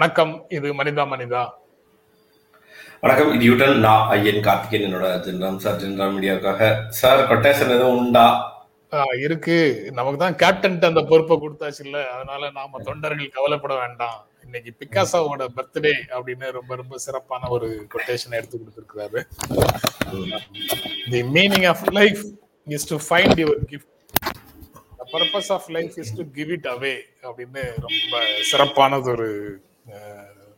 வணக்கம் இது மனிதா மனிதா. வணக்கம் இது யூட்டன் நான் ஐயன் கார்த்திகேயன் என்னோட ஜென்ராம் சார் ஜென்ராம் மீடியாவுக்காக. சார் கொட்டேஷன் எதுவும் உண்டா? இருக்கு. நமக்கு தான் கேப்டன் அந்த பொறுப்பை கொடுத்தாச்சு இல்ல அதனால நாம தொண்டர்கள் கவலைப்பட வேண்டாம். இன்னைக்கு பிக்காசாவோட பர்த்டே அப்படின்னு ரொம்ப ரொம்ப சிறப்பான ஒரு கொட்டேஷன் எடுத்து கொடுத்துருக்காரு the meaning of life is to find your gift the purpose of life is to give it away அப்படின்னு ரொம்ப சிறப்பானது ஒரு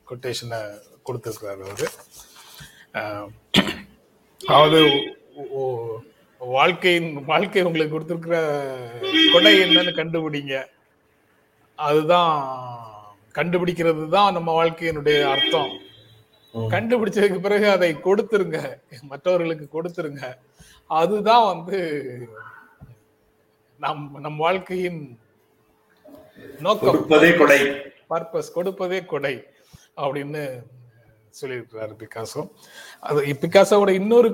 கொட்டேஷனை கொடுத்துருக்காரு அவரு. அதாவது வாழ்க்கையின் வாழ்க்கை உங்களுக்கு கொடுத்துருக்கிற கொடை என்னன்னு கண்டுபிடிங்க. அதுதான் கண்டுபிடிக்கிறது தான் நம்ம வாழ்க்கையினுடைய அர்த்தம். கண்டுபிடிச்சதுக்கு பிறகு அதை கொடுத்துருங்க. மற்றவர்களுக்கு கொடுத்துருங்க. அதுதான் வந்து நம் நம் வாழ்க்கையின் நோக்கம். கொடை. பர்பஸ் கொடுப்பதே கொடை அப்படின்னு சொல்லியிருக்கிறாரு பிகாசோ. அது பிகாசோவோட இன்னொரு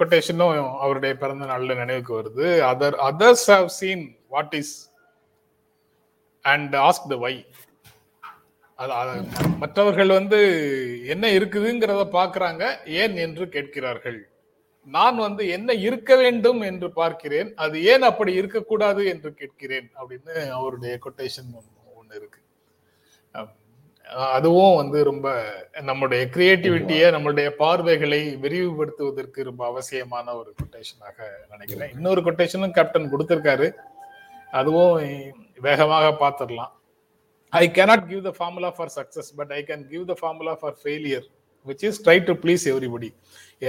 கொட்டேஷனும் அவருடைய பிறந்த நாளில் நினைவுக்கு வருது. Other others have seen what is and ask the why மற்றவர்கள் வந்து என்ன இருக்குதுங்கிறத பார்க்குறாங்க. ஏன் என்று கேட்கிறார்கள். நான் வந்து என்ன இருக்க வேண்டும் என்று பார்க்கிறேன். அது ஏன் அப்படி இருக்கக்கூடாது என்று கேட்கிறேன் அப்படின்னு அவருடைய கொட்டேஷன் ஒன்று இருக்கு. அதுவும் வந்து ரொம்ப நம்முடைய கிரியேட்டிவிட்டியை நம்மளுடைய பார்வைகளை விரிவுபடுத்துவதற்கு ரொம்ப அவசியமான ஒரு கொட்டேஷனாக நினைக்கிறேன். இன்னொரு கொட்டேஷனும் கேப்டன் கொடுத்திருக்காரு. அதுவும் வேகமாக பார்த்துடலாம். ஐ cannot give the formula for success but i can give the formula for failure which is try to please everybody.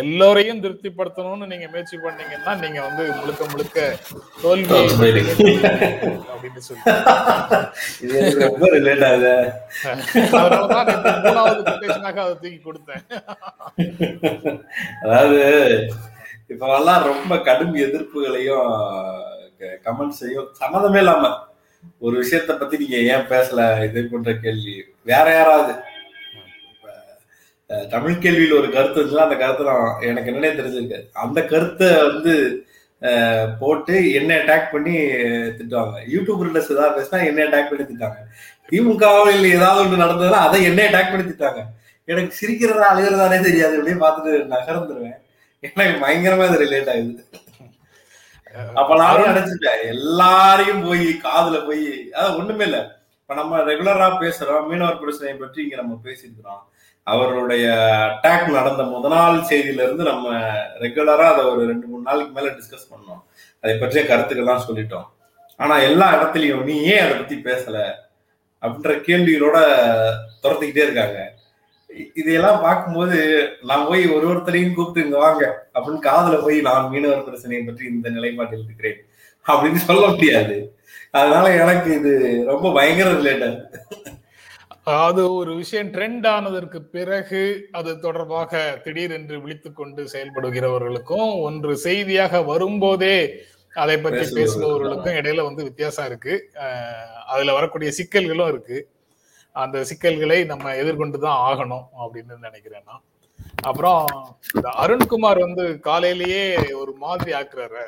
எல்லோரையும் திருப்திப்படுத்தணும்னு நீங்க முயற்சி பண்ணீங்கன்னா நீங்க வந்து முழுக்க முழுக்க தோல்வி அப்படின்னு சொல்லி மூணாவது அதை தூக்கி கொடுத்தேன். அதாவது இப்பெல்லாம் ரொம்ப கடும் எதிர்ப்புகளையும் கமெண்ட்ஸையும் சம்மதமே இல்லாம ஒரு விஷயத்த பத்தி நீங்க ஏன் பேசல? இதே போன்ற கேள்வி. வேற யாராவது? தமிழ் கேள்வியில் ஒரு கருத்து இருந்துச்சுன்னா அந்த கருத்து நான் எனக்கு என்னன்னே தெரிஞ்சிருக்கு அந்த கருத்தை வந்து போட்டு என்ன அட்டாக் பண்ணி திட்டுவாங்க. யூடியூப் ரிலஸ் ஏதாவது பேசினா என்ன அட்டாக் பண்ணி திட்டாங்க. திமுகவில் ஏதாவது ஒன்று நடந்ததுன்னா அதை என்ன அட்டாக் பண்ணி திட்டாங்க. எனக்கு சிரிக்கிறதா அழுகிறதானே தெரியாது அப்படியே பார்த்துட்டு நகர்ந்துருவேன். எனக்கு பயங்கரமா இது ரிலேட் ஆகுது. அப்ப நான் நினைச்சிட்டேன் எல்லாரையும் போய் காதுல போய் அதான் ஒண்ணுமே இல்ல. இப்ப நம்ம ரெகுலரா பேசுறோம். மீனவர் பிரச்சனையை பற்றி இங்க நம்ம பேசியிருக்கிறோம். அவருடைய அட்டாக் நடந்த முத நாள் செய்தியில இருந்து நம்ம ரெகுலரா அதை ஒரு ரெண்டு மூணு நாளைக்கு மேல டிஸ்கஸ் பண்ணோம். அதை பற்றிய கருத்துக்கள்லாம் சொல்லிட்டோம். ஆனா எல்லா இடத்துலயும் நீ ஏன் அதை பத்தி பேசல? அப்படின்ற கேள்விகளோட துரத்துக்கிட்டே இருக்காங்க. இதையெல்லாம் பார்க்கும்போது நான் போய் ஒரு ஒருத்தரையும் கூப்பிட்டு இங்க வாங்க அப்படின்னு காதல போய் நான் மீனவர் பிரச்சனையை பற்றி இந்த நிலைப்பாட்டில் இருக்கிறேன் அப்படின்னு சொல்ல முடியாது. அதனால எனக்கு இது ரொம்ப பயங்கர ரிலேட்டட் அது ஒரு விஷயம் ட்ரெண்ட் ஆனதற்கு பிறகு அது தொடர்பாக திடீரென்று விழித்துக் கொண்டு செயல்படுகிறவர்களுக்கும் ஒன்று செய்தியாக வரும்போதே அதை பற்றி பேசுபவர்களுக்கும். இடையில வந்து வித்தியாசம் இருக்கு. அதுல வரக்கூடிய சிக்கல்களும் இருக்கு. அந்த சிக்கல்களை நம்ம எதிர்கொண்டு தான் ஆகணும் அப்படின்னு நினைக்கிறேன் நான். அப்புறம் இந்த அருண்குமார் வந்து காலையிலேயே ஒரு மாதிரி ஆக்குறாரு.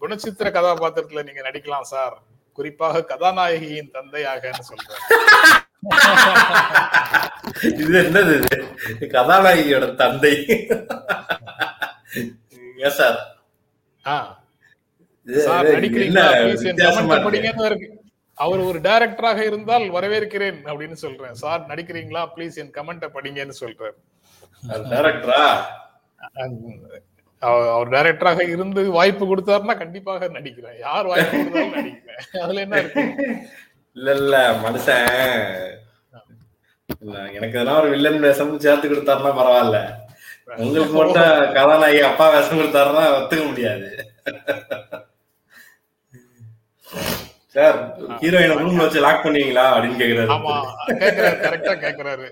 குணச்சித்திர கதாபாத்திரத்துல நீங்க நடிக்கலாம் சார். குறிப்பாக கதாநாயகியின் தந்தையாகன்னு சொல்றாரு. இது என்னது இது? கதாநாயகியோட தந்தை. சார்? கமெண்ட் அவர் ஒரு டைரக்டராக இருந்தால் வரவேற்கிறேன் அப்படின்னு சொல்றேன். சார் நடிக்கிறீங்களா? ப்ளீஸ் என் கமெண்ட்டை படிங்கன்னு சொல்றாரு டேரக்டரா அவர் டைரக்டராக இருந்து வாய்ப்பு கொடுத்தாருன்னா கண்டிப்பாக நடிக்கிறேன். யார் வாய்ப்பு கொடுத்தாலும் நடிக்கிறேன். அதுல என்ன இருக்கு? இல்ல இல்ல மனுஷன். இல்ல, எனக்கு எதனா ஒரு வில்லன் வேஷம் சேர்த்து கொடுத்தாருன்னா பரவாயில்ல. உங்களுக்கு மட்டும் கதாநாயகி அப்பா வேஷம் கொடுத்தாருன்னா ஒத்துக்க முடியாது. சார் ஹீரோயினை ரூம்ல வச்சு லாக் பண்ணுவீங்களா அப்படின்னு ஆமா கேக்குறாரு கேக்குறாரு கரெக்டா கேக்குறாரு.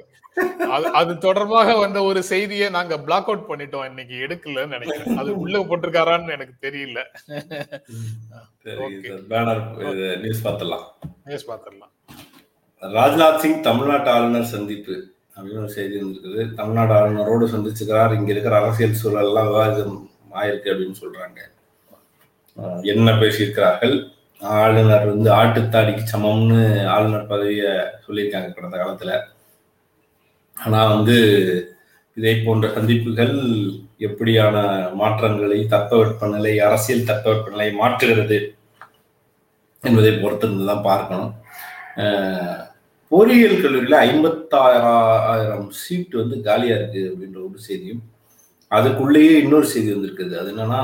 அது அது தொடர்பாக வந்த ஒரு செய்தியை நாங்க பிளாக் அவுட் பண்ணிட்டோம் இன்னைக்கு எடுக்கலன்னு நினைக்கிறேன். அது உள்ள போட்டிருக்காரான்னு எனக்கு தெரியல. நியூஸ் பார்த்துடலாம். நியூஸ் பாத்திரலாம் ராஜ்நாத் சிங் தமிழ்நாட்டு ஆளுநர் சந்திப்பு அப்படின்னு ஒரு செய்தி வந்திருக்குது. தமிழ்நாடு ஆளுநரோடு சந்திச்சுக்கிறார். இங்க இருக்கிற அரசியல் சூழல் எல்லாம் விவாதம் ஆயிருக்கு அப்படின்னு சொல்றாங்க. என்ன பேசியிருக்கிறார்கள்? ஆளுநர் வந்து ஆட்டுத்தாடிக்கு சமம்னு ஆளுநர் பதவியை சொல்லியிருக்காங்க கடந்த காலத்தில். ஆனால் வந்து இதை போன்ற சந்திப்புகள் எப்படியான மாற்றங்களை தட்பவெப்பநிலை அரசியல் தட்பவெப்பநிலை மாற்றுகிறது என்பதை பொறுத்திருந்து தான் பார்க்கணும் பொறியியல் கல்லூரியில் ஐம்பத்தாயிரம் சீட் வந்து காலியாக இருக்குது அப்படின்ற ஒரு செய்தியும் அதுக்குள்ளேயே இன்னொரு செய்தி வந்திருக்குது. அது என்னன்னா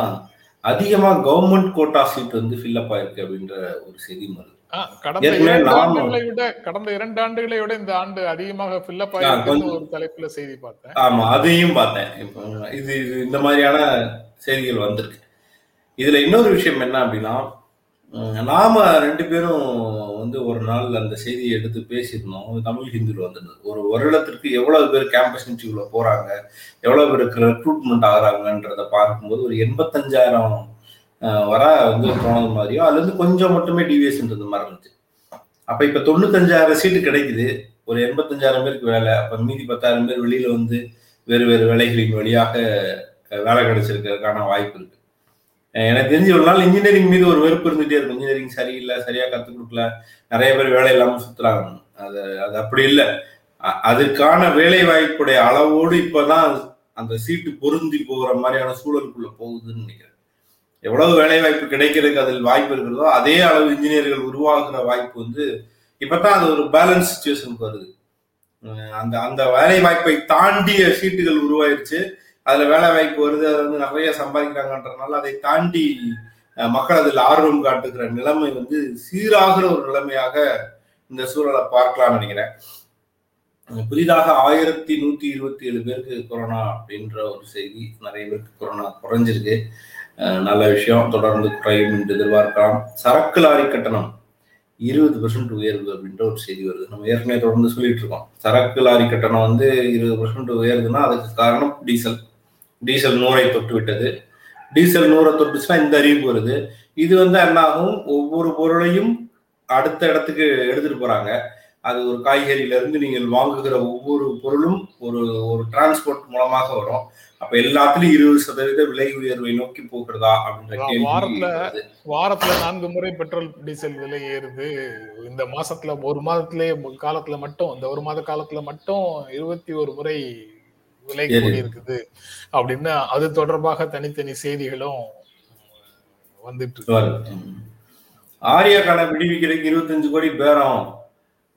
அதிகமா கவர்மெண்ட் கோட்டா சீட் வந்து ஃபில்லப் ஆயிருக்கு அப்படின்ற ஒரு செய்தியும் வருது. கடந்த இரண்டு ஆண்டுகளை விட கடந்த இரண்டு ஆண்டுகளை விட இந்த ஆண்டு அதிகமாக ஃபில்லப் ஆ, ஆயிருக்குன்னு கொஞ்சம். ஒரு தலைப்புல செய்தி பார்த்தேன். ஆமா அதையும் பார்த்தேன். இது இந்த மாதிரியான செய்திகள் வந்திருக்கு. இதுல இன்னொரு விஷயம் என்ன அப்படின்னா நாம ரெண்டு பேரும் வந்து ஒரு நாள் அந்த செய்தியை எடுத்து பேசியிருந்தோம். தமிழ் ஹிந்தியில் வந்திருந்தது ஒரு வருடத்திற்கு எவ்வளவு பேர் கேம்பஸ் இன்டர்வியூல போறாங்க எவ்வளவு பேருக்கு ரெக்ரூட்மெண்ட் ஆகுறாங்கன்றத பார்க்கும்போது ஒரு எண்பத்தஞ்சாயிரம் அஹ், வர வந்து போனது மாதிரியும் அதுல இருந்து கொஞ்சம் மட்டுமே டிவியேஷன் இருந்த மாதிரி இருந்துச்சு. அப்ப இப்ப தொண்ணூத்தஞ்சாயிரம் சீட்டு கிடைக்குது. ஒரு எண்பத்தஞ்சாயிரம் பேருக்கு வேலை அப்ப மீதி பத்தாயிரம் பேர் வெளியில வந்து வேறு வேறு வேலைகளின் வழியாக வேலை கிடைச்சிருக்கிறதுக்கான வாய்ப்பு இருக்கு. எனக்கு தெரிஞ்சு ஒரு நாள் இன்ஜினியரிங் மீது ஒரு வெறுப்பு இருந்துட்டே இருக்கும். இன்ஜினியரிங் சரியில்லை சரியா கத்துக் கொடுக்கல. நிறைய பேர் வேலை இல்லாம சுத்துறாங்க. அது அது அப்படி இல்லை. அதுக்கான வேலை வாய்ப்புடைய அளவோடு இப்பதான் அந்த சீட்டு பொருந்தி போகிற மாதிரியான சூழலுக்குள்ள போகுதுன்னு நினைக்கிறேன். எவ்வளவு வேலை வாய்ப்பு கிடைக்கிறதுக்கு அதில் வாய்ப்பு இருக்கிறதோ அதே அளவு இன்ஜினியர்கள் உருவாகுற வாய்ப்பு வந்து இப்பதான் அது ஒரு பேலன்ஸ் சுச்சுவேஷனுக்கு வருது. அந்த அந்த வேலை வாய்ப்பை தாண்டிய சீட்டுகள் உருவாயிருச்சு. அதுல வேலை வாய்ப்பு வருது அது வந்து நிறைய சம்பாதிக்கிறாங்கன்றதுனால அதை தாண்டி மக்கள் அதில் ஆர்வம் காட்டுகிற நிலைமை வந்து சீராகிற ஒரு நிலைமையாக இந்த சூழலை பார்க்கலாம்னு நினைக்கிறேன். புதிதாக ஆயிரத்தி நூத்தி இருபத்தி ஏழு பேருக்கு கொரோனா அப்படின்ற ஒரு செய்தி நிறைய பேருக்கு கொரோனா குறைஞ்சிருக்கு. நல்ல விஷயம். தொடர்ந்து குறையும் என்று எதிர்பார்க்கலாம். சரக்கு லாரி கட்டணம் இருபது பெர்சன்ட் உயர்வு அப்படின்ற ஒரு செய்தி வருது. நம்ம ஏற்கனவே தொடர்ந்து சொல்லிட்டு இருக்கோம். சரக்கு லாரி கட்டணம் வந்து இருபது பெர்சன்ட் உயருதுன்னா அதுக்கு காரணம் டீசல் டீசல் நூறை தொட்டு விட்டது டீசல் நூறை தொட்டுச்சுன்னா இந்த அறிவிப்பு வருது. இது வந்து என்ன ஆகும் ஒவ்வொரு பொருளையும் அடுத்த இடத்துக்கு எடுத்துட்டு போறாங்க. அது ஒரு காய்கறியில இருந்து நீங்கள் வாங்குகிற ஒவ்வொரு பொருளும் ஒரு ஒரு டிரான்ஸ்போர்ட் மூலமாக வரும். அப்ப எல்லாத்துலயும் இருபது சதவீத விலை உயர்வை நோக்கி போகிறதா அப்படின்ற கேள்வி வாரத்துல வருது. வாரத்துல நான்கு முறை பெட்ரோல் டீசல் விலை ஏறுது. இந்த மாசத்துல ஒரு மாதத்திலே காலத்துல மட்டும் இந்த ஒரு மாத காலத்துல மட்டும் இருபத்தி ஒரு முறை விலை. கூடி இருக்குது அப்படின்னு அது தொடர்பாக தனித்தனி செய்திகளும் வந்துட்டு இருக்கு. ம். ஆரியாக்கான விடுவிக்கிறதுக்கு இருபத்தஞ்சு கோடி பேரம்.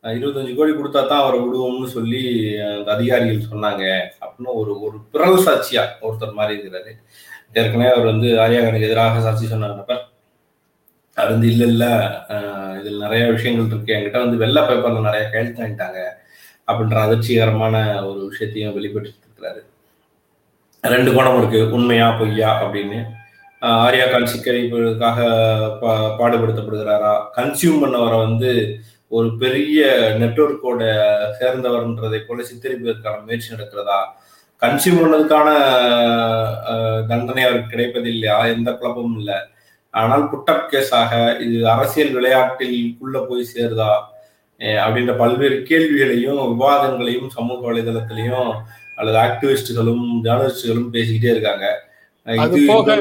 இருபத்தஞ்சு கோடி கொடுத்தா தான் அவரை விடுவோம்னு சொல்லி அந்த அதிகாரிகள் சொன்னாங்க. அப்படின்னு ஒரு ஒரு பிறல் சாட்சியா ஒருத்தர் மாதிரி இருக்கிறாரு. ஏற்கனவே அவர் வந்து ஆரியாகனுக்கு எதிராக சாட்சி சொன்ன நபர் அவர் வந்து இல்ல இல்ல இதில் நிறைய விஷயங்கள் இருக்கு. என்கிட்ட வந்து வெள்ளை பேப்பர்ல நிறைய கையெழுத்து வாங்கிட்டாங்க அப்படின்ற அதிர்ச்சிகரமான ஒரு விஷயத்தையும் வெளிப்பட்டு இருக்கிறாரு ரெண்டு கோணம் இருக்கு. உண்மையா பொய்யா அப்படின்னு. ஆரியா ஆர்யா சிக்கரிப்புக்காக பா பாடுபடுத்தப்படுகிறாரா? கன்சியூம் பண்ணவரை வந்து ஒரு பெரிய நெட்ஒர்க்கோட சேர்ந்தவர்ன்றதை போல சித்தரிப்பதற்கான முயற்சி நடக்கிறதா? கன்சியூம் பண்ணதுக்கான தண்டனை அவருக்கு கிடைப்பதில்லையா? எந்த குழப்பமும் இல்லை. ஆனால் புட்டப் கேஸாக இது அரசியல் விளையாட்டில் உள்ள போய் சேருதா? அப்படின்ற பல்வேறு கேள்விகளையும் விவாதங்களையும் சமூக வலைதளத்திலையும் அல்லது ஆக்டிவிஸ்டுகளும் ஜேர்னலிஸ்டுகளும் பேசிக்கிட்டே இருக்காங்க. அது போக-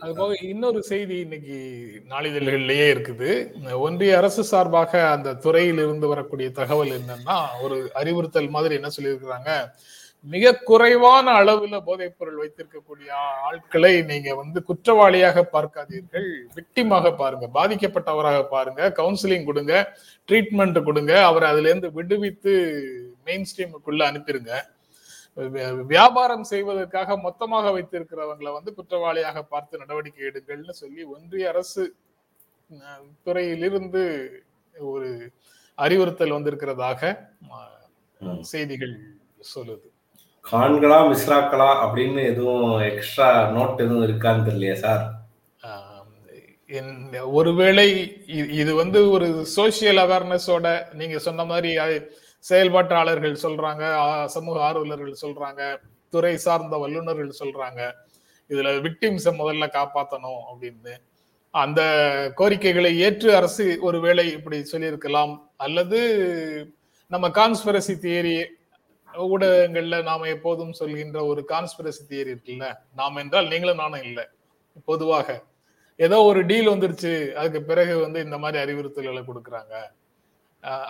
அது போக இன்னொரு செய்தி இன்னைக்கு நாளிதழ்கள்லயே இருக்குது. ஒன்றிய அரசு சார்பாக அந்த துறையில் இருந்து வரக்கூடிய தகவல் என்னன்னா ஒரு அறிவுறுத்தல் மாதிரி என்ன சொல்லியிருக்கிறாங்க? மிக குறைவான அளவுல போதைப் பொருள் வைத்திருக்கக்கூடிய ஆட்களை நீங்க வந்து குற்றவாளியாக பார்க்காதீர்கள். விக்டிமாக பாருங்க. பாதிக்கப்பட்டவராக பாருங்க. கவுன்சிலிங் கொடுங்க. ட்ரீட்மெண்ட் கொடுங்க. அவரை அதுல இருந்து விடுவித்து மெயின் ஸ்ட்ரீமுக்குள்ள அனுப்பிருங்க. வியாபாரம் செய்வதற்காக மொத்தமாக வைத்திருக்கிறவங்களை வந்து குற்றவாளியாக பார்த்து நடவடிக்கை எடுங்கள்னு சொல்லி ஒன்றிய அரசு துறையிலிருந்து ஒரு அறிவுறுத்தல் வந்திருக்கிறதாக. செய்திகள் சொல்லுது கான்களா மிஸ்ராக்களா அப்படின்னு எதுவும் எக்ஸ்ட்ரா நோட் எதுவும் இருக்கான்னு தெரியலையே சார் ஒருவேளை இது வந்து ஒரு சோசியல் அவேர்னஸோட நீங்க சொன்ன மாதிரி செயல்பாட்டாளர்கள் சொல்றாங்க சமூக ஆர்வலர்கள் சொல்றாங்க துறை சார்ந்த வல்லுநர்கள் சொல்றாங்க. இதுல விக்டிம்ஸை முதல்ல காப்பாற்றணும் அப்படின்னு. அந்த கோரிக்கைகளை ஏற்று அரசு ஒருவேளை இப்படி சொல்லியிருக்கலாம் அல்லது நம்ம கான்ஸ்பிரசி தியரி ஊடகங்கள்ல நாம எப்போதும் சொல்கின்ற ஒரு கான்ஸ்பிரசி தியரி இருக்குல்ல நாம் என்றால் நீங்களும் நானும் இல்லை பொதுவாக. ஏதோ ஒரு டீல் வந்துருச்சு அதுக்கு பிறகு வந்து இந்த மாதிரி அறிவுறுத்தல்களை கொடுக்குறாங்க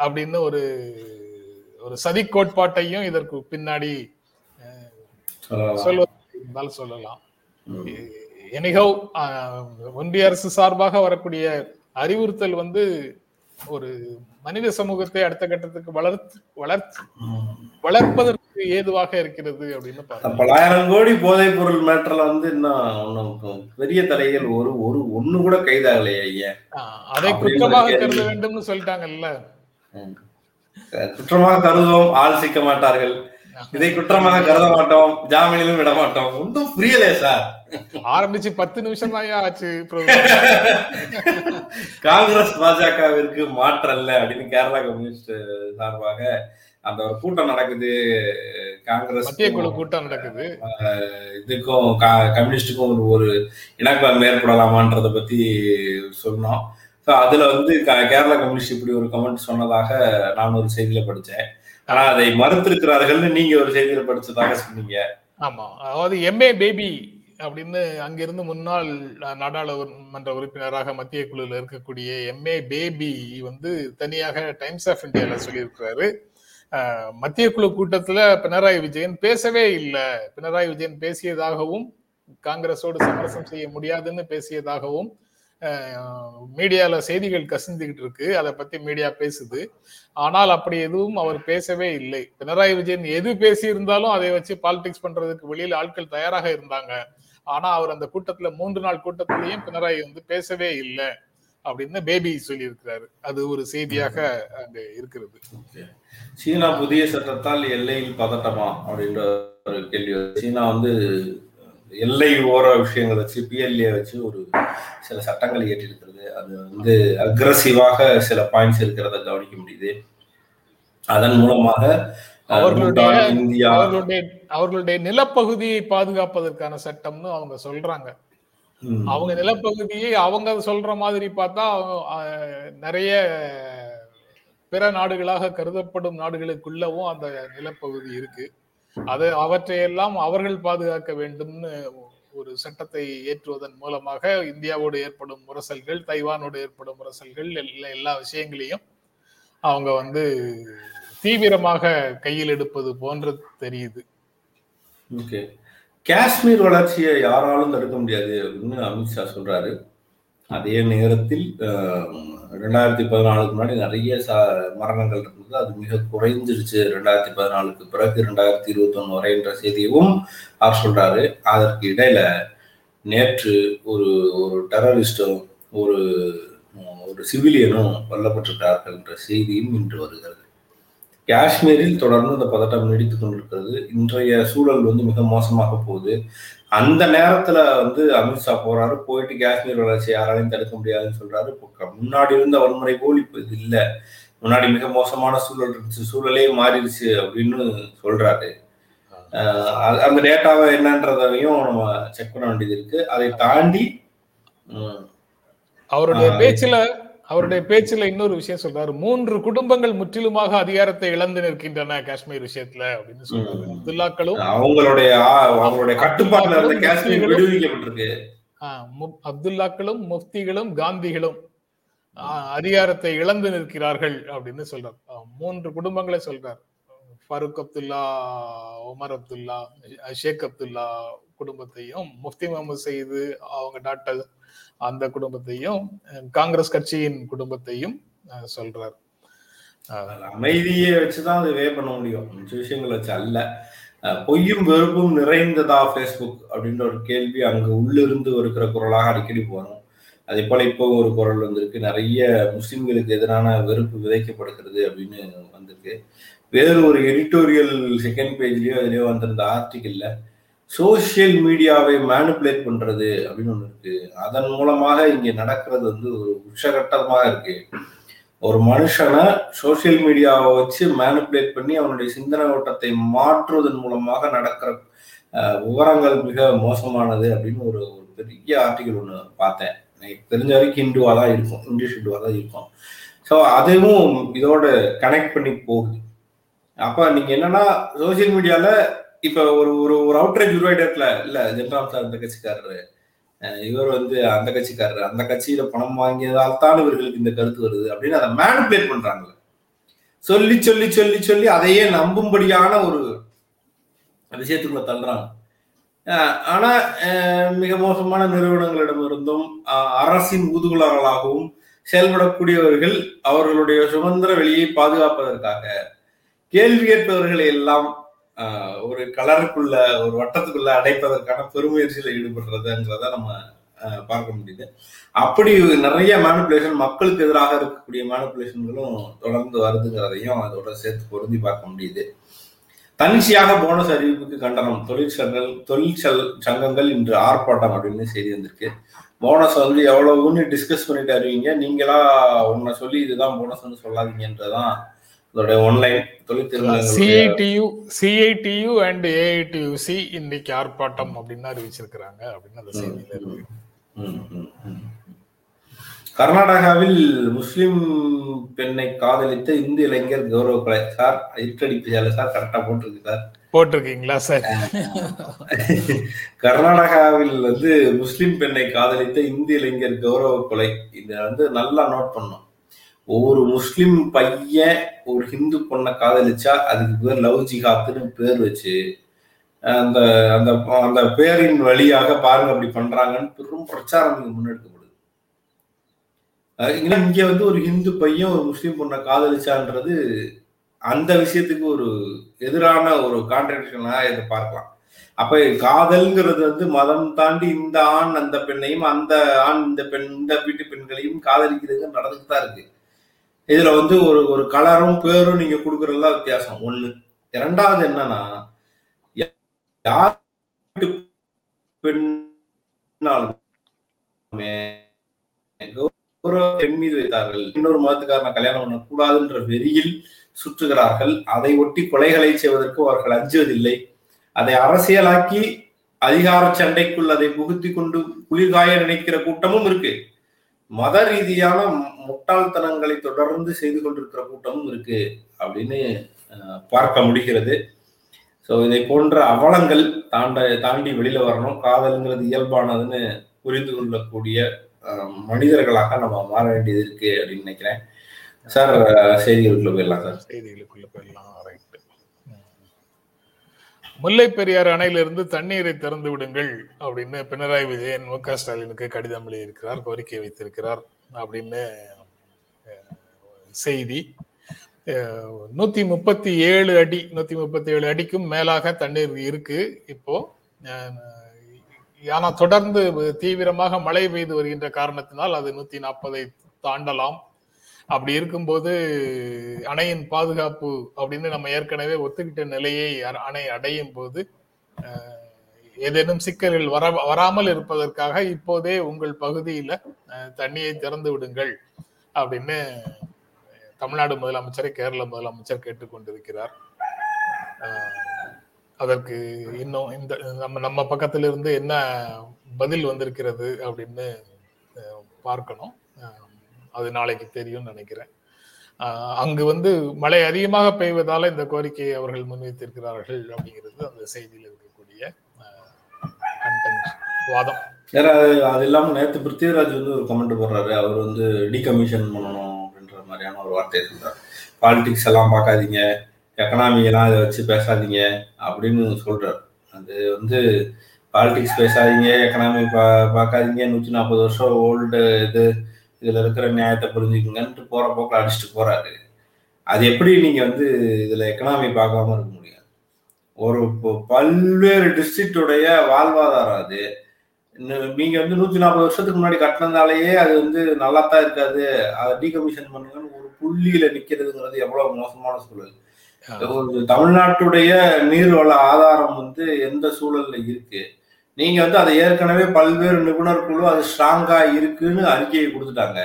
அப்படின்னு ஒரு ஒரு சதி கோட்பாட்டையும் இதற்கு பின்னாடி சொல்லலாம். சொல்வது இருந்தால் சொல்லலாம். எனிகவ் ஒன்றிய அரசு சார்பாக வரக்கூடிய அறிவுறுத்தல் வந்து ஒரு மனித சமூகத்தை அடுத்த கட்டத்துக்கு வளர்த்து வளர்த்து. வளர்ப்பதற்கு ஏதுவாக இருக்கிறது அப்படின்னு பலாயிரம் கோடி போதைப் பொருள் மேட்டர்ல வந்து இன்னும் பெரிய தலைகள் ஒரு ஒரு ஒண்ணு கூட கைதாகலையே அதை குற்றமாக கருத. வேண்டும்னு சொல்லிட்டாங்கல்ல. குற்றமாக கருதுவோம் ஆள் சிக்க மாட்டார்கள். இதை குற்றமாக கருத மாட்டோம் ஜாமீனிலும் விட மாட்டோம். ஒன்றும் புரியலையே சார். ஆரம்பிச்சு பத்து நிமிஷம் தான் ஆச்சு. காங்கிரஸ் பாஜகவிற்கு மாற்றல்ல அப்படின்னு கேரளா கம்யூனிஸ்ட் சார்பாக அந்த ஒரு கூட்டம் நடக்குது. காங்கிரஸ் கூட்டம் நடக்குது. இதுக்கும் கம்யூனிஸ்டுக்கும் ஒரு ஒரு இணக்கம் ஏற்படலாமான்றத பத்தி சொன்னோம். ஸோ அதுல வந்து க- கேரளா கம்யூனிஸ்ட் இப்படி ஒரு கமெண்ட் சொன்னதாக நான் ஒரு செய்தியில படித்தேன் ஆனா அதை மறுத்திருக்கிறார்கள்னு நீங்க ஒரு செய்தியில படிச்சதாக சொன்னீங்க. ஆமா. அதாவது எம்ஏ பேபி அப்படின்னு அங்கிருந்து முன்னாள் நாடாளுமன்ற உறுப்பினராக மத்திய குழுவில் இருக்கக்கூடிய எம்ஏ பேபி வந்து தனியாக டைம்ஸ் ஆஃப் இந்தியாவில் சொல்லியிருக்கிறாரு. மத்திய குழு கூட்டத்துல பினராயி விஜயன் பேசவே இல்லை. பினராயி விஜயன் பேசியதாகவும் காங்கிரஸோடு சமரசம் செய்ய முடியாதுன்னு பேசியதாகவும் மீடியால செய்திகள் கசிந்துகிட்டு இருக்கு. அதை பத்தி மீடியா பேசுது. ஆனால் அப்படி எதுவும் அவர் பேசவே இல்லை. பினராயி விஜயன் எது பேசியிருந்தாலும் அதை வச்சு பாலிடிக்ஸ் பண்றதுக்கு வெளியில ஆட்கள் தயாராக இருந்தாங்க. ஆனா அவர் அந்த கூட்டத்துல மூன்று நாள் கூட்டத்திலையும் பினராயி வந்து பேசவே இல்லை அப்படின்னு பேபி சொல்லியிருக்கிறாரு. அது ஒரு செய்தியாக அங்க இருக்கிறது. சீனா புதிய சட்டத்தால் எல்லையில் பதட்டமா அப்படின்ற ஒரு கேள்வி சீனா வந்து எல்லை ஓர விஷயங்களை வச்சு பிஎல்ஏ வச்சு ஒரு சில சட்டங்கள் இயற்றிருக்கிறது. அது வந்து அக்ரஸிவாக சில பாயிண்ட்ஸ் இருக்கிறத கவனிக்க முடியுது. அதன் மூலமாக அவர்களுடைய அவர்களுடைய நிலப்பகுதியை பாதுகாப்பதற்கான சட்டம்னு அவங்க சொல்றாங்க. அவங்க நிலப்பகுதியை அவங்க சொல்ற மாதிரி பார்த்தா நிறைய பிற நாடுகளாக கருதப்படும் நாடுகளுக்குள்ளவும் அந்த நிலப்பகுதி இருக்கு. அது அவற்றையெல்லாம் அவர்கள் பாதுகாக்க வேண்டும்னு ஒரு சட்டத்தை ஏற்றுவதன் மூலமாக இந்தியாவோடு ஏற்படும் முரசல்கள் தைவானோடு ஏற்படும் முரசல்கள் எல்லா எல்லா விஷயங்களையும் அவங்க வந்து தீவிரமாக கையில் எடுப்பது போன்று தெரியுது. ஓகே. காஷ்மீர் வளர்ச்சியை யாராலும் தடுக்க முடியாது அப்படின்னு அமித்ஷா சொல்றாரு. அதே நேரத்தில் ரெண்டாயிரத்தி பதினாலுக்கு முன்னாடி நிறைய சா மரணங்கள் இருந்தது. அது மிக குறைஞ்சிருச்சு. ரெண்டாயிரத்தி பதினாலுக்கு பிறகு ரெண்டாயிரத்தி இருபத்தி ஒன்று வரைன்ற செய்தியும் அவர் சொல்றாரு. அதற்கு இடையில நேற்று ஒரு ஒரு டெரரிஸ்டும் ஒரு ஒரு சிவிலியனும் கொல்லப்பட்டிருக்கிறார்கள் என்ற செய்தியும் இன்று வருகிறது. காஷ்மீரில் தொடர்ந்து இந்த பதட்டம் நீடித்துக் கொண்டிருக்கிறது. இன்றைய சூழல் வந்து மிக மோசமாக போகுது. அந்த நேரத்துல வந்து அமித்ஷா போறாரு. போயிட்டு காஷ்மீர் வளர்ச்சி யாராலையும் தடுக்க முடியாதுன்னு சொல்றாரு. முன்னாடி இருந்த வன்முறை போல் இப்ப இது இல்ல. முன்னாடி மிக மோசமான சூழல் இருந்துச்சு. சூழலே மாறிடுச்சு அப்படின்னு சொல்றாரு. அந்த டேட்டாவை என்னன்றதையும் நம்ம செக் பண்ண வேண்டியது இருக்கு. அதை தாண்டி அவருடைய பேச்சுல அவருடைய பேச்சுல இன்னொரு விஷயம் சொல்றாரு. மூன்று குடும்பங்கள் முற்றிலுமாக அதிகாரத்தை இழந்து நிற்கின்றன காஷ்மீர் விஷயத்துல அப்படின்னு சொல்றாரு. அப்துல்லாக்களும் அவங்களுடைய அவங்களுடைய கட்டுப்பாட்டுல இருந்த காஷ்மீர் விடுவிக்கப்பட்டிருக்கு. அப்துல்லாக்களும் முஃப்திகளும் காந்திகளும் அதிகாரத்தை இழந்து நிற்கிறார்கள் அப்படின்னு சொல்றார். மூன்று குடும்பங்களை சொல்றார். ஃபருக் அப்துல்லா உமர் அப்துல்லா ஷேக் அப்துல்லா குடும்பத்தையும் முஃப்தி முகமது சயீது அவங்க டாக்டர் அந்த குடும்பத்தையும் காங்கிரஸ் கட்சியின் குடும்பத்தையும் அஹ், சொல்றார். அமைதியை வச்சுதான் அது வே பண்ண முடியும். விஷயங்களை வச்சு அல்ல. பொய்யும் வெறுப்பும் நிறைந்ததா ஃபேஸ்புக் அப்படின்ற ஒரு கேள்வி அங்க உள்ளிருந்து இருக்கிற குரலாக அடிக்கடி போறோம் அதே போல இப்போ ஒரு குரல் வந்திருக்கு. நிறைய முஸ்லிம்களுக்கு எதிரான வெறுப்பு விதைக்கப்படுகிறது அப்படின்னு வந்திருக்கு. வேறு ஒரு எடிட்டோரியல் செகண்ட் பேஜ்லயோ அதுலயோ வந்திருந்த ஆர்டிக்கல்ல சோசியல் மீடியாவை மேனிப்புலேட் பண்றது அப்படின்னு ஒன்று இருக்கு. அதன் மூலமாக இங்க நடக்கிறது வந்து ஒரு உச்சகட்டமாக இருக்கு. ஒரு மனுஷனை சோசியல் மீடியாவை வச்சு மேனிப்புலேட் பண்ணி அவனுடைய சிந்தனை ஓட்டத்தை மாற்றுவதன் மூலமாக நடக்கிற விவரங்கள் மிக மோசமானது அப்படின்னு ஒரு ஒரு பெரிய ஆர்டிகல் ஒன்று பார்த்தேன். எனக்கு தெரிஞ்ச வரைக்கும் ஹிந்துவா தான் இருக்கும். இங்கிலீஷ் ஹிந்துவா தான் இருக்கும். ஸோ அதுவும் இதோட கனெக்ட் பண்ணி போகுது. அப்போ நீங்கள் என்னன்னா சோசியல் மீடியாவில் இப்ப ஒரு ஒரு ஒரு அவுட்ரேஜ் உருவாயிட்டு இருக்குல்ல இல்ல ஜென்ராம் சார் இந்த கட்சிக்காரரு இவர் வந்து அந்த கட்சிக்காரர். அந்த கட்சியில பணம் வாங்கியதால் தான் இவர்களுக்கு இந்த கருத்து வருது அப்படின்னு அதை மேனிபுலேட் பண்றாங்கல்ல. சொல்லி சொல்லி சொல்லி சொல்லி அதையே நம்பும்படியான ஒரு விஷயத்துக்குள்ள தள்ளுறாங்க. ஆனா மிக மோசமான நிறுவனங்களிடமிருந்தும் அரசின் ஊதுகுழார்களாகவும் செயல்படக்கூடியவர்கள் அவர்களுடைய சுதந்திர வெளியை பாதுகாப்பதற்காக கேள்வி கேட்பவர்களை எல்லாம் ஒரு கலருக்குள்ள ஒரு வட்டத்துக்குள்ள அடைப்பதற்கான பெருமுயற்சியில ஈடுபடுறதுங்கிறத நம்ம பார்க்க முடியுது. அப்படி நிறைய மேனிப்புலேஷன் மக்களுக்கு எதிராக இருக்கக்கூடிய மேனிப்புலேஷன்களும் தொடர்ந்து வருதுங்கிறதையும் அதோட சேர்த்து பொருந்தி பார்க்க முடியுது. தன்னிச்சையாக போனஸ் அறிவிப்புக்கு கண்டனம். தொழிற்சங்கங்கள் தொழிற்சல் சங்கங்கள் இன்று ஆர்ப்பாட்டம் அப்படின்னு செய்தி வந்திருக்கு. போனஸ் வந்து எவ்வளவுன்னு டிஸ்கஸ் பண்ணிட்டு அறிவிங்க நீங்களா உன்னை சொல்லி இதுதான் போனஸ்ன்னு சொல்லாதீங்கன்றதான் இதோட ஒன்லைன் தொழிற்திருமணங்களுடைய சிஐடியு சிஐடியு அண்ட் ஏஐடியூசி இன்னைக்கு ஆர்ப்பாட்டம் அப்படின்னு அறிவிச்சிருக்கிறாங்க அப்படின்னு அந்த செய்தியில இருக்கு. கர்நாடகாவில் முஸ்லிம் பெண்ணை காதலித்த இந்து இளைஞர் கௌரவ கொலை. சார் இருட்டடிப்பு சார் கரெக்டா போட்டிருக்கு சார். போட்டிருக்கீங்களா சார்? கர்நாடகாவில் வந்து முஸ்லிம் பெண்ணை காதலித்த இந்து இளைஞர் கௌரவ கொலை. இத வந்து நல்லா நோட் பண்ணோம் ஒவ்வொரு முஸ்லிம் பையன் ஒரு ஹிந்து பொண்ணை காதலிச்சா அதுக்கு பேர் லவ் ஜிஹாத்துன்னு பேர் வச்சு அந்த அந்த அந்த பேரின் வழியாக பாருங்க அப்படி பண்றாங்கன்னு பெரும் பிரச்சாரம் இங்க முன்னெடுக்கப்படுது. அஹ் இங்க வந்து ஒரு ஹிந்து பையன் ஒரு முஸ்லீம் பொண்ணை காதலிச்சான்றது அந்த விஷயத்துக்கு ஒரு எதிரான ஒரு கான்ட்ரடிக்ஷனா இதை பார்க்கலாம். அப்ப காதல்ங்கிறது வந்து மதம் தாண்டி இந்த ஆண் அந்த பெண்ணையும் அந்த ஆண் இந்த பெண் இந்த வீட்டு பெண்களையும் காதலிக்கிறது நடந்துட்டு தான் இருக்கு. இதுல வந்து ஒரு ஒரு கலரும் பேரும் நீங்க கொடுக்கறதுல வித்தியாசம். ஒண்ணு இரண்டாவது என்னன்னா யார் பெண்ணாலுமே பெண் மீது வைத்தார்கள். இன்னொரு மதத்துக்காரனை கல்யாணம் பண்ண கூடாதுன்ற வெறியில் சுற்றுகிறார்கள். அதை ஒட்டி கொலைகளை செய்வதற்கு அவர்கள் அஞ்சுவதில்லை. அதை அரசியலாக்கி அதிகார சண்டைக்குள் அதை புகுத்தி கொண்டு குளிர்காய நினைக்கிற கூட்டமும் இருக்கு. மத ரீதியான முட்டாள்தனங்களை தொடர்ந்து செய்து கொண்டிருக்கிற கூட்டமும் இருக்கு அப்படின்னு பார்க்க முடிகிறது. ஸோ இதை போன்ற அவலங்கள் தாண்ட தாண்டி வெளியில வரணும். காதல்ங்கிறது இயல்பானதுன்னு புரிந்து கொள்ளக்கூடிய மனிதர்களாக நம்ம மாற வேண்டியது இருக்கு அப்படின்னு நினைக்கிறேன். சார் செய்திகளுக்குள்ள போயிடலாம் சார் செய்திகளுக்குள்ள போயிடலாம். ரைட் முல்லை பெரியார் அணையிலிருந்து தண்ணீரை திறந்து விடுங்கள் அப்படின்னு பினராயி விஜயன் மு க ஸ்டாலினுக்கு கடிதம் எழுதியிருக்கிறார் கோரிக்கை வைத்திருக்கிறார் அப்படின்னு செய்தி. நூத்தி முப்பத்தி ஏழு அடி நூத்தி முப்பத்தி ஏழு அடிக்கும் மேலாக தண்ணீர் இருக்கு. இப்போ ஆனால் ஆனா தொடர்ந்து தீவிரமாக மழை பெய்து வருகின்ற காரணத்தினால் அது நூத்தி நாற்பதை தாண்டலாம். அப்படி இருக்கும்போது அணையின் பாதுகாப்பு அப்படின்னு நம்ம ஏற்கனவே ஒத்துக்கிட்ட நிலையை அணை அடையும் போது ஏதேனும் சிக்கல்கள் வர வராமல் இருப்பதற்காக இப்போதே உங்கள் பகுதியில தண்ணியை திறந்து விடுங்கள் அப்படின்னு தமிழ்நாடு முதலமைச்சரை கேரள முதலமைச்சர் கேட்டுக்கொண்டிருக்கிறார். அதற்கு இன்னும் இந்த நம்ம நம்ம பக்கத்திலிருந்து என்ன பதில் வந்திருக்கிறது அப்படின்னு பார்க்கணும். அது நாளைக்கு தெரியும்னு நினைக்கிறேன். அங்கு வந்து மழை அதிகமாக பெய்வதால இந்த கோரிக்கையை அவர்கள் முன்வைத்திருக்கிறார்கள் அப்படிங்கிறது அந்த செய்தியில் இருக்கக்கூடிய கண்டென்ட் வாதம். வேற அது இல்லாமல் இல்லாம நேத்து பிருத்திவிராஜ் வந்து ஒரு கமெண்ட் போடுறாரு. அவர் வந்து டிகமிஷன் பண்ணணும் அப்படின்ற மாதிரியான ஒரு வார்த்தை இருந்தார் பாலிடிக்ஸ் எல்லாம் பார்க்காதீங்க. எக்கனாமி எல்லாம் இதை வச்சு பேசாதீங்க அப்படின்னு சொல்றாரு. அது வந்து பாலிடிக்ஸ் பேசாதீங்க எக்கனாமி பா பார்க்காதீங்க. நூற்றி நாற்பது வருஷம் ஓல்டு இது இதுல இருக்கிற நியாயத்தை புரிஞ்சுக்குங்கன்ட்டு போற போக்கில் அடிச்சுட்டு போறாரு. அது எப்படி நீங்க வந்து இதுல எக்கனாமி பார்க்காம இருக்க முடியும்? ஒரு பல்வேறு டிஸ்ட்ரிக்டுடைய வாழ்வாதாரம் அது. இன்னும் நீங்க வந்து நூத்தி நாற்பது வருஷத்துக்கு முன்னாடி கட்டினதாலேயே அது வந்து நல்லா தான் இருக்காது. அதை டீகமிஷன் பண்ணுங்கன்னு ஒரு புள்ளியில நிக்கிறதுங்கிறது எவ்வளவு மோசமான சூழல். ஒரு தமிழ்நாட்டுடைய நீர்வள ஆதாரம் வந்து எந்த சூழல்ல இருக்கு? நீங்க வந்து அதை ஏற்கனவே பல்வேறு நிபுணர் குழு அது ஸ்ட்ராங்கா இருக்குன்னு அறிக்கையை கொடுத்துட்டாங்க.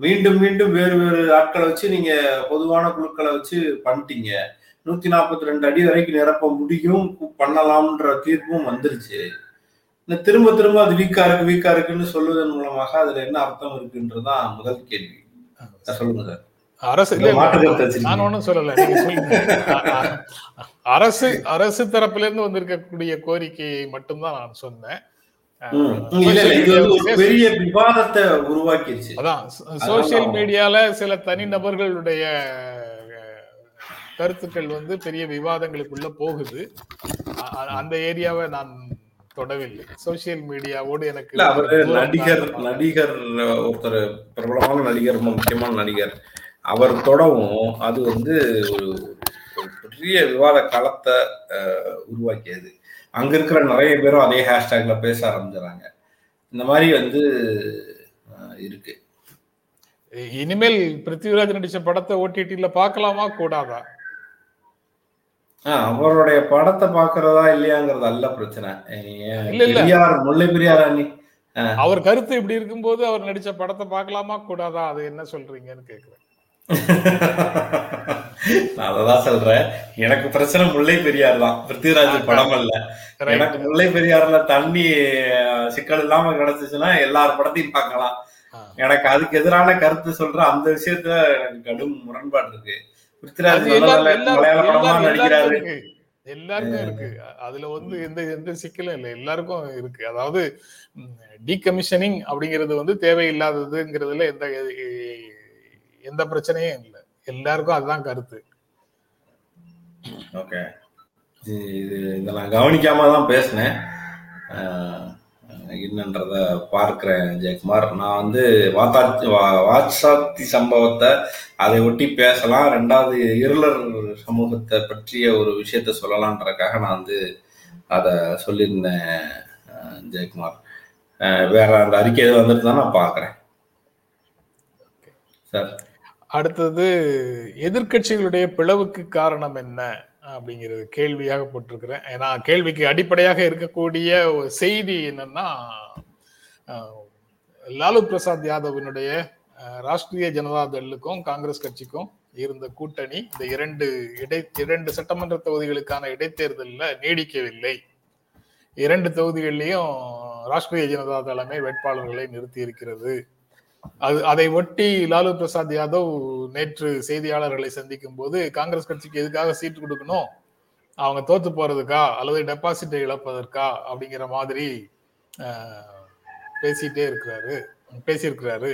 மீண்டும் மீண்டும் வேறு வேறு ஆட்களை வச்சு நீங்க பொதுவான குழுக்களை வச்சு பண்ணிட்டீங்க. நூத்தி நாற்பத்தி ரெண்டு அடி வரைக்கும் நிரப்ப முடியும் பண்ணலாம்ன்ற தீர்ப்பும் வந்துருச்சு. திரும்ப திரும்ப அது வீக்கா இருக்கு வீக்கா இருக்குன்னு சொல்வதன் மூலமாக அதுல என்ன அர்த்தம் இருக்குன்றதுதான் முதல் கேள்வி. சொல்லுங்க சார். அரசு. நான் ஒண்ணும் சொல்லல. அரசு அரசு தரப்பிலிருந்து வந்திருக்கக்கூடிய கோரிக்கையை மட்டும்தான் நான் சொன்னேன். பெரிய அதான் சோசியல் மீடியால சில தனிநபர்களுடைய அஹ், கருத்துக்கள் வந்து பெரிய விவாதங்களுக்குள்ள போகுது. அந்த ஏரியாவை நான் தொடவில்லை. சோசியல் மீடியாவோடு எனக்கு நடிகர் நடிகர் ஒருத்தர் பிரபலமான நடிகர் முக்கியமான நடிகர். அவர் தொடவும் அது வந்து ஒரு பெரிய விவாத களத்தை உருவாக்கியது. அங்க இருக்கிற நிறைய பேரும் அதே ஹேஷ்டேக்ல பேச ஆரம்பிச்சாங்க இந்த மாதிரி வந்து இருக்கு. இனிமேல் பிருத்திவிராஜ் நடிச்ச படத்தை ஓடிடில பார்க்கலாமா? கூடாதா? ஆஹ் அவருடைய படத்தை பாக்குறதா இல்லையாங்கிறது அல்ல பிரச்சனை. பெரியார் முல்லை பெரியார் அணி. அவர் கருத்து இப்படி இருக்கும்போது அவர் நடிச்ச படத்தை பார்க்கலாமா? கூடாதா? அது என்ன சொல்றீங்கன்னு கேக்குறேன். நான் அததான் சொல்றேன். எனக்கு பிரச்சனை முல்லை பெரியார் தான். பிருத்திவிராஜ் படம் அல்ல. எனக்கு முல்லை பெரியாறுல தண்ணி சிக்கல் இல்லாம கிடைச்சிச்சுன்னா எல்லார் படத்தையும் பார்க்கலாம். எனக்கு அதுக்கு எதிரான கருத்து சொல்ற அந்த விஷயத்துல எனக்கு கடும் முரண்பாடு இருக்கு. பிருத்திவிராஜ் மலையாள படமா நடிக்கிறாரு. எல்லாருக்கும் இருக்கு. அதுல வந்து எந்த எந்த சிக்கலும் இல்லை. எல்லாருக்கும் இருக்கு. அதாவது டீகமிஷனிங் அப்படிங்கிறது வந்து தேவையில்லாததுங்கிறதுல எந்த எந்த பிரச்சனையும் இல்லை. எல்லாருக்கும் அதுதான் கருத்து. ஓகே. இது இதை நான் கவனிக்காம தான் பேசினேன் என்னன்றத பார்க்கிறேன் ஜெயக்குமார். நான் வந்து வாத்தாச்சி வா- வாட்சாத்தி சம்பவத்தை அதை ஒட்டி பேசலாம். ரெண்டாவது இருளர் சமூகத்தை பற்றிய ஒரு விஷயத்த சொல்லலான்றதுக்காக நான் வந்து அதை சொல்லியிருந்தேன் ஜெயக்குமார். வேற அந்த அறிக்கை எதுவும் வந்துட்டு தான் நான் பார்க்குறேன். சார். அடுத்தது எதிர்க்கட்சிகளுடைய பிளவுக்கு காரணம் என்ன? அப்படிங்கிறது கேள்வியாக போட்டிருக்கிறேன். ஏன்னா கேள்விக்கு அடிப்படையாக இருக்கக்கூடிய ஒரு செய்தி என்னன்னா லாலு பிரசாத் யாதவினுடைய ராஷ்டிரிய ஜனதா தளுக்கும் காங்கிரஸ் கட்சிக்கும் இருந்த கூட்டணி இந்த இரண்டு இடை இரண்டு சட்டமன்ற தொகுதிகளுக்கான இடைத்தேர்தலில் நீடிக்கவில்லை. இரண்டு தொகுதிகளிலையும் ராஷ்டிரிய ஜனதா தளமே வேட்பாளர்களை நிறுத்தி இருக்கிறது அது அதை ஒட்டி லாலு பிரசாத் யாதவ் நேற்று செய்தியாளர்களை சந்திக்கும் போது காங்கிரஸ் கட்சிக்கு எதுக்காக சீட்டு கொடுக்கணும்? அவங்க தோத்து போறதுக்கா? அல்லது டெபாசிட்டை இழப்பதற்கா? அப்படிங்கிற மாதிரி பேசிட்டே இருக்கிறாரு. பேசியிருக்கிறாரு.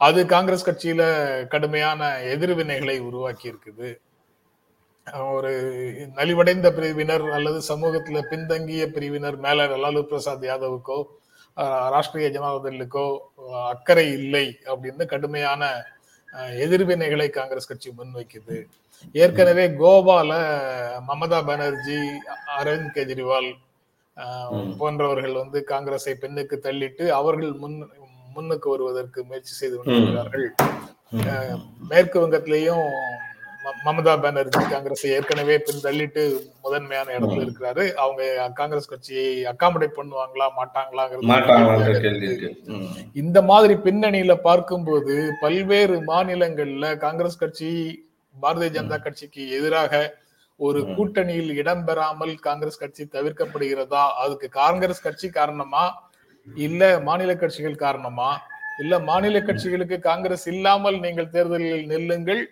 அது காங்கிரஸ் கட்சியில கடுமையான எதிர்வினைகளை உருவாக்கி இருக்குது ஒரு நலிவடைந்த பிரிவினர் அல்லது சமூகத்துல பின்தங்கிய பிரிவினர் மேல லாலு பிரசாத் யாதவுக்கோ ராஷ்டிரிய ஜனதாதளுக்கோ அக்கறை இல்லை அப்படின்னு கடுமையான எதிர்வினைகளை காங்கிரஸ் கட்சி முன்வைக்குது. ஏற்கனவே கோவால மமதா பானர்ஜி அரவிந்த் கெஜ்ரிவால். போன்றவர்கள் வந்து காங்கிரஸை பின்னுக்கு தள்ளிட்டு அவர்கள் முன் முன்னுக்கு வருவதற்கு முயற்சி செய்து கொண்டிருக்கிறார்கள். மேற்கு வங்கத்திலையும் மமதா பானர்ஜி காங்கிரஸை ஏற்கனவே பின் தள்ளிட்டு முதன்மையான இடத்துல இருக்கிறாரு. அவங்க காங்கிரஸ் கட்சியை அகாமடேட் பண்ணுவாங்களா மாட்டாங்களாங்கிறது. இந்த மாதிரி பின்னணியில பார்க்கும்போது பல்வேறு மாநிலங்கள்ல காங்கிரஸ் கட்சி பாரதிய ஜனதா கட்சிக்கு எதிராக ஒரு. கூட்டணியில் இடம்பெறாமல் காங்கிரஸ் கட்சி தவிர்க்கப்படுகிறதா? அதுக்கு காங்கிரஸ் கட்சி காரணமா? இல்ல மாநில கட்சிகள் காரணமா? இல்ல மாநில கட்சிகளுக்கு காங்கிரஸ் இல்லாமல் நீங்கள் தேர்தலில் நில்லுங்கள்.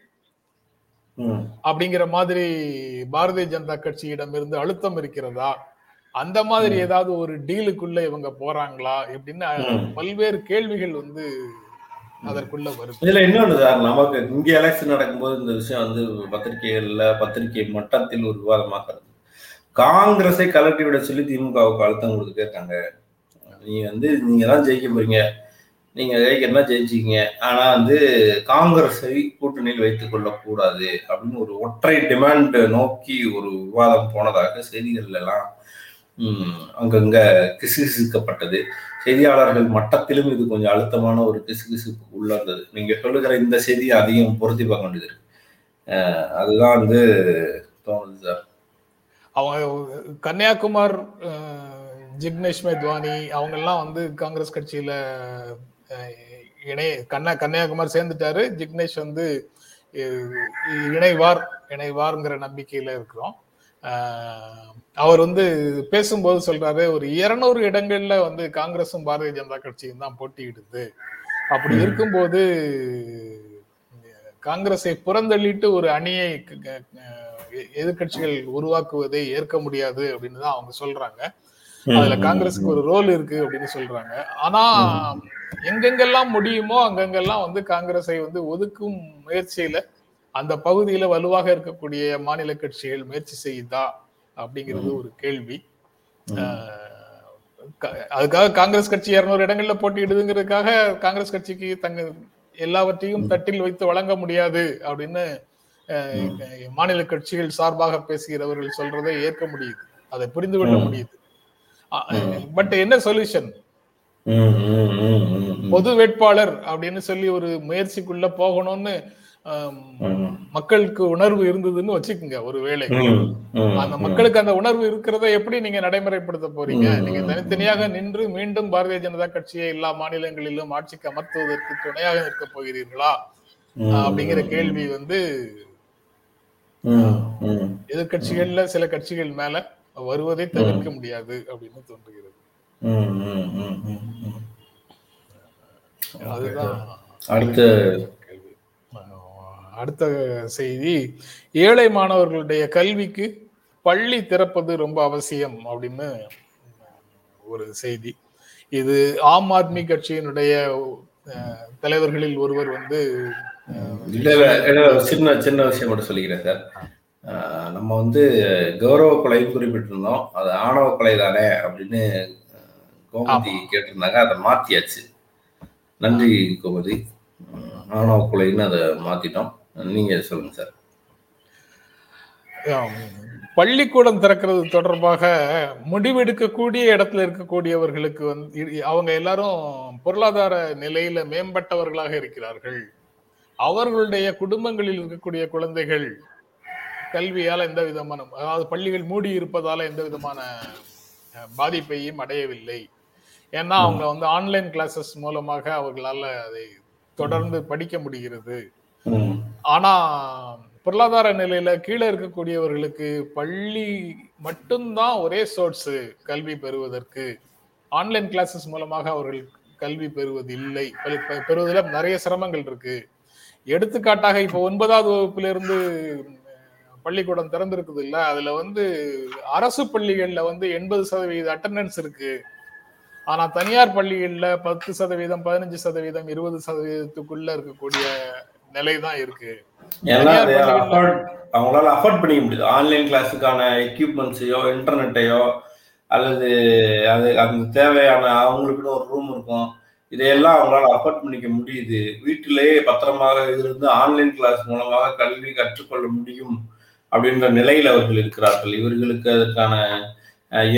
அப்படிங்கிற மாதிரி பாரதிய ஜனதா கட்சியிடம் இருந்து அழுத்தம் இருக்கிறதா? அந்த மாதிரி ஏதாவது ஒரு டீலுக்குள்ள இவங்க போறாங்களா? இப்படின்னு ம். பல்வேறு கேள்விகள் வந்து அதற்குள்ள வருது. இதுல இன்னொன்று சார் நமக்கு இங்க எலெக்ஷன் நடக்கும்போது இந்த விஷயம் வந்து பத்திரிகைகள்ல பத்திரிகை மட்டத்தில் ஒரு விவாதமாகிறது காங்கிரஸை கலட்டி விட சொல்லி திமுகவுக்கு அழுத்தம் கொடுத்துட்டே இருக்காங்க. நீ வந்து நீங்க தான் ஜெயிக்க போறீங்க. நீங்க ஜெயிக்கிறனா ஜெயிச்சிங்க ஆனா வந்து காங்கிரஸை கூட்டணியில் வைத்துக் கொள்ளக்கூடாது அப்படின்னு ஒரு ஒற்றை டிமாண்ட் நோக்கி ஒரு விவாதம் போனதாக செய்திகள் எல்லாம் அங்கங்க கிசுகிசுக்கப்பட்டது. செய்தியாளர்கள் மட்டத்திலும் இது கொஞ்சம் அழுத்தமான ஒரு கிசுகிசுப்பு உள்ளது நீங்க சொல்லுகிற இந்த செய்தியை அதிகம் பொருத்தி பார்க்க வேண்டியது அதுதான் வந்து தோணுது சார். அவங்க கன்னியாகுமார் ஜிக்னேஷ் மேத்வானி அவங்க எல்லாம் வந்து காங்கிரஸ் கட்சியில இணை கன்னியா கன்னியாகுமார் சேர்ந்துட்டாரு. ஜிக்னேஷ் வந்து இணைவார் இணைவார்ங்கிற நம்பிக்கையில இருக்கிறோம். அவர் வந்து பேசும்போது சொல்றாரு ஒரு இருநூறு இடங்கள்ல வந்து காங்கிரஸும் பாரதிய ஜனதா கட்சியும் தான் போட்டியிடுது. அப்படி. இருக்கும்போது காங்கிரஸை புறந்தள்ளிட்டு ஒரு அணியை க- க- எ- எதிர்க்கட்சிகள் உருவாக்குவதை ஏற்க முடியாது அப்படின்னு தான் அவங்க சொல்றாங்க. அதுல காங்கிரஸுக்கு ஒரு ரோல் இருக்கு அப்படின்னு சொல்றாங்க. ஆனா எங்கெங்கெல்லாம் முடியுமோ அங்கங்கெல்லாம் வந்து காங்கிரஸை வந்து ஒதுக்கும் முயற்சியில அந்த பகுதியில வலுவாக இருக்கக்கூடிய மாநில கட்சிகள் முயற்சி செய்யுதா அப்படிங்கிறது ஒரு கேள்வி. அதுக்காக காங்கிரஸ் கட்சி இருநூறு இடங்கள்ல போட்டியிடுதுங்கிறதுக்காக காங்கிரஸ் கட்சிக்கு தங்க எல்லாவற்றையும் தட்டில் வைத்து வழங்க முடியாது அப்படின்னு மாநில கட்சிகள் சார்பாக பேசுகிறவர்கள் சொல்றதை ஏற்க முடியுது. அதை புரிந்து கொள்ள முடியுது. பட் என்ன சொல்யூஷன்? பொது வேட்பாளர் அப்படின்னு சொல்லி ஒரு முயற்சிக்குள்ள போகணும்னு மக்களுக்கு உணர்வு இருந்ததுன்னு வச்சுக்கோங்க ஒரு வேலை அந்த மக்களுக்கு அந்த உணர்வு இருக்கிறத எப்படி நீங்க நடைமுறைப்படுத்த போறீங்க? நீங்க தனித்தனியாக நின்று மீண்டும் பாரதிய ஜனதா கட்சியை எல்லா மாநிலங்களிலும் ஆட்சிக்கு அமர்த்துவதற்கு துணையாக இருக்க போகிறீர்களா? அப்படிங்கிற கேள்வி வந்து எதிர்கட்சிகள்ல சில கட்சிகள் மேல வருவதை தவிர்க்க முடியாது அப்படின்னு தோன்றுகிறது. அதுதான் அடுத்த அடுத்த செய்தி ஏழை மாணவர்களுடைய கல்விக்கு பள்ளி திறப்பது ரொம்ப அவசியம் அப்படின்னு ஒரு செய்தி. இது ஆம் ஆத்மி கட்சியினுடைய தலைவர்களில் ஒருவர் வந்து சின்ன சின்ன விஷயம் மட்டும் சொல்லிக்கிறேன் சார். நம்ம வந்து கௌரவ கொலைன்னு குறிப்பிட்டிருந்தோம். அது ஆணவ கொலை தானே அப்படின்னு கோமதி கேட்டிருந்தாங்க அதை மாத்தியாச்சு. நன்றி கோமதி. ஆணவ கொலைன்னு அதை மாத்திட்டோம். நீங்க சொல்லுங்க சார். பள்ளிக்கூடம் திறக்கிறது தொடர்பாக முடிவெடுக்கக்கூடிய இடத்துல இருக்கக்கூடியவர்களுக்கு வந்து அவங்க எல்லாரும் பொருளாதார நிலையில மேம்பட்டவர்களாக இருக்கிறார்கள். அவர்களுடைய குடும்பங்களில் இருக்கக்கூடிய குழந்தைகள் கல்வியால எந்த விதமான அதாவது பள்ளிகள் மூடி இருப்பதால எந்த விதமான பாதிப்பையும் அடையவில்லை. ஏன்னா அவங்க வந்து ஆன்லைன் கிளாஸஸ் மூலமாக அவர்களால அதை தொடர்ந்து படிக்க முடிகிறது. ஆனா பொருளாதார நிலையில கீழே இருக்கக்கூடியவர்களுக்கு பள்ளி மட்டும்தான் ஒரே சோர்ஸ் கல்வி பெறுவதற்கு ஆன்லைன் கிளாஸஸ் மூலமாக அவர்கள் கல்வி பெறுவது இல்லை பெறுவதில் நிறைய சிரமங்கள் இருக்கு. எடுத்துக்காட்டாக இப்போ ஒன்பதாவது வகுப்புல இருந்து பள்ளிக்கூடம் திறந்திருக்குது இல்ல அதுல வந்து அரசு பள்ளிகள்ல வந்து எண்பது சதவீத அட்டண்டன்ஸ் இருக்கு. ஆனா தனியார் பள்ளிகள்ல பத்து சதவீதம் பதினஞ்சு சதவீதம் இருபது சதவீதத்துக்குள்ள இருக்கக்கூடிய நிலை தான் இருக்கு அவங்களால அஃபோர்ட் பண்ணிக்க முடியுது. ஆன்லைன் கிளாஸுக்கான எக்யூப்மெண்ட்ஸையோ இன்டர்நெட்டையோ அல்லது அது அந்த தேவையான அவங்களுக்குன்னு ஒரு ரூம் இருக்கும். இதையெல்லாம் அவங்களால அஃபோர்ட் பண்ணிக்க முடியுது. வீட்டிலேயே பத்திரமாக இருந்து ஆன்லைன் கிளாஸ் மூலமாக கல்வி கற்றுக்கொள்ள முடியும் அப்படின்ற நிலையில் அவர்கள் இருக்கிறார்கள். இவர்களுக்கு அதற்கான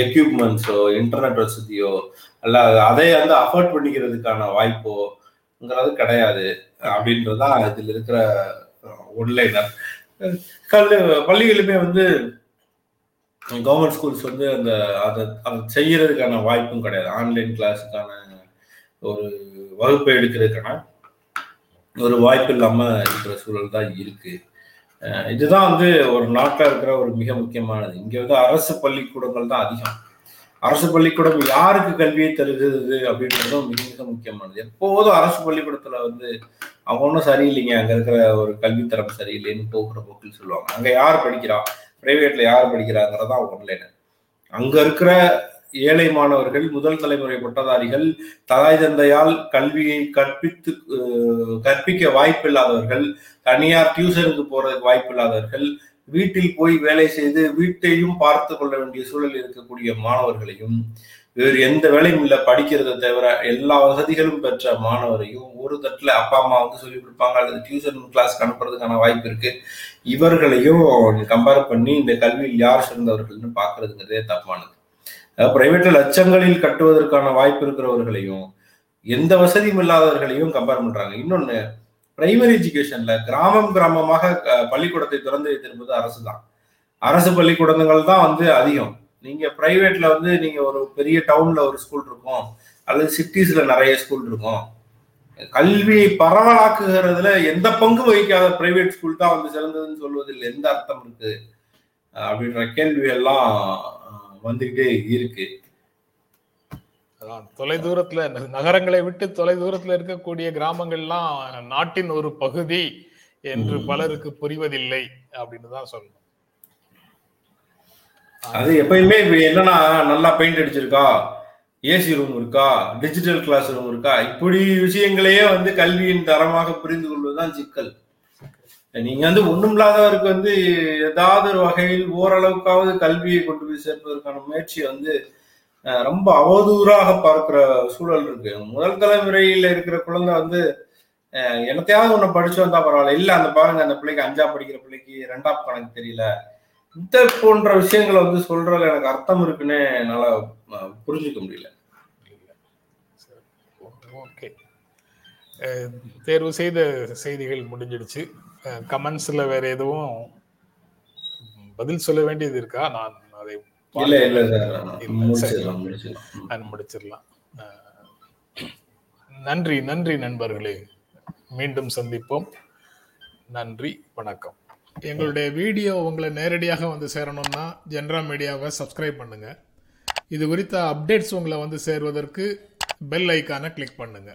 எக்யூப்மெண்ட்ஸோ இன்டர்நெட் வசதியோ அல்ல அதை வந்து அஃபோர்ட் பண்ணிக்கிறதுக்கான வாய்ப்போங்கிறது கிடையாது அப்படின்றதான் இதில் இருக்கிற ஒன்லைனர் கல் பள்ளிகளுமே வந்து கவர்மெண்ட் ஸ்கூல்ஸ் வந்து அந்த அதை அதை செய்யறதுக்கான வாய்ப்பும் கிடையாது. ஆன்லைன் கிளாஸுக்கான ஒரு வகுப்பை எடுக்கிறதுக்கான ஒரு வாய்ப்பு இல்லாமல் இருக்கிற சூழல் தான் இருக்கு. இதுதான் வந்து ஒரு நாட்டில் இருக்கிற ஒரு மிக முக்கியமானது. இங்கே வந்து அரசு பள்ளிக்கூடங்கள் தான் அதிகம். அரசு பள்ளிக்கூடம் யாருக்கு கல்வியை தருகிறது அப்படின்றதும் மிக மிக முக்கியமானது. எப்போதும் அரசு பள்ளிக்கூடத்துல வந்து அவங்க ஒன்றும் சரியில்லைங்க. அங்க இருக்கிற ஒரு கல்வித்தரம் சரியில்லைன்னு போக்குற போக்கில் சொல்லுவாங்க. அங்க யார் படிக்கிறா? பிரைவேட்ல யார் படிக்கிறாங்கிறதா ஒன்லைன் அங்க இருக்கிற ஏழை மாணவர்கள் முதல் தலைமுறை பட்டதாரிகள் ததாய் தந்தையால் கல்வியை கற்பித்து கற்பிக்க வாய்ப்பில்லாதவர்கள் தனியார் டியூஷனுக்கு போறதுக்கு வாய்ப்பில்லாதவர்கள் வீட்டில் போய் வேலை செய்து வீட்டையும் பார்த்து கொள்ள வேண்டிய சூழல் இருக்கக்கூடிய மாணவர்களையும் வேறு எந்த வேலையும் இல்லை படிக்கிறத தவிர எல்லா வசதிகளும் பெற்ற மாணவரையும் ஒரு தட்டில் அப்பா அம்மா வந்து சொல்லி கொடுப்பாங்க. அல்லது டியூஷன் கிளாஸ்க்கு அனுப்புறதுக்கான வாய்ப்பு இருக்கு. இவர்களையும் கம்பேர் பண்ணி இந்த கல்வியில் யார் சிறந்தவர்கள்னு பார்க்கறதுங்கிறதே தப்பானது. பிரைவேட்ல லட்சங்களில் கட்டுவதற்கான வாய்ப்பு இருக்கிறவர்களையும் எந்த வசதியும் இல்லாதவர்களையும் கம்பேர் பண்றாங்க. இன்னொன்னு பிரைமரி எஜுகேஷன்ல கிராமம் கிராமமாக பள்ளிக்கூடத்தை திறந்து வைத்திருப்பது அரசு தான் அரசு பள்ளிக்கூடங்கள் தான் வந்து அதிகம். நீங்க பிரைவேட்ல வந்து நீங்க ஒரு பெரிய டவுன்ல ஒரு ஸ்கூல் இருக்கும். அல்லது சிட்டிஸ்ல நிறைய ஸ்கூல் இருக்கும். கல்வியை பரவலாக்குகிறதுல எந்த பங்கு வகிக்காத பிரைவேட் ஸ்கூல் தான் வந்து சிறந்ததுன்னு சொல்வதில் எந்த அர்த்தம் இருக்கு? அப்படின்ற கேள்வி எல்லாம் வந்துகிட்டே இருக்கு. தொலை தூரத்துல நகரங்களை விட்டு தொலை தூரத்துல இருக்கக்கூடிய கிராமங்கள்லாம் நாட்டின் ஒரு பகுதி என்று பலருக்கு புரிவதில்லை அப்படின்னு தான் சொல்லணும். அது எப்பயுமே இப்ப என்னன்னா நல்லா பெயிண்ட் அடிச்சிருக்கா ஏசி ரூம் இருக்கா டிஜிட்டல் கிளாஸ் ரூம் இருக்கா இப்படி விஷயங்களையே வந்து கல்வியின் தரமாக புரிந்து கொள்வதுதான் சிக்கல். நீங்க வந்து ஒண்ணுமில்லாதவருக்கு வந்து ஏதாவது ஒரு வகையில் ஓரளவுக்காவது கல்வியை கொண்டு போய் சேர்ப்பதற்கான முயற்சி வந்து ரொம்ப அவதூறாக பார்க்கிற சூழல் இருக்கு. முதல் தலைமுறையில இருக்கிற குழந்தை வந்து எனத்தையாவது ஒன்று படிச்சு வந்தா பரவாயில்ல. இல்லை அந்த பாருங்க அந்த பிள்ளைக்கு அஞ்சா படிக்கிற பிள்ளைக்கு ரெண்டாம் கணக்கு தெரியல. இந்த போன்ற விஷயங்களை வந்து சொல்றதுல எனக்கு அர்த்தம் இருக்குன்னு என்னால புரிஞ்சுக்க முடியல. ஓகே. தேர்வு செய்த செய்திகள் முடிஞ்சிடுச்சு. கமெண்ட்ஸ்ல வேற எதுவும் பதில் சொல்ல வேண்டியது இருக்கா? நான் அதை இல்ல, முடிச்சிடலாம் நன்றி நன்றி நண்பர்களே. மீண்டும் சந்திப்போம். நன்றி வணக்கம். எங்களுடைய வீடியோ உங்களை நேரடியாக வந்து சேரணும்னா ஜென்ரா மீடியாவை சப்ஸ்கிரைப் பண்ணுங்க. இது குறித்த அப்டேட்ஸ் உங்களை வந்து சேர்வதற்கு பெல் ஐக்கானை கிளிக் பண்ணுங்க.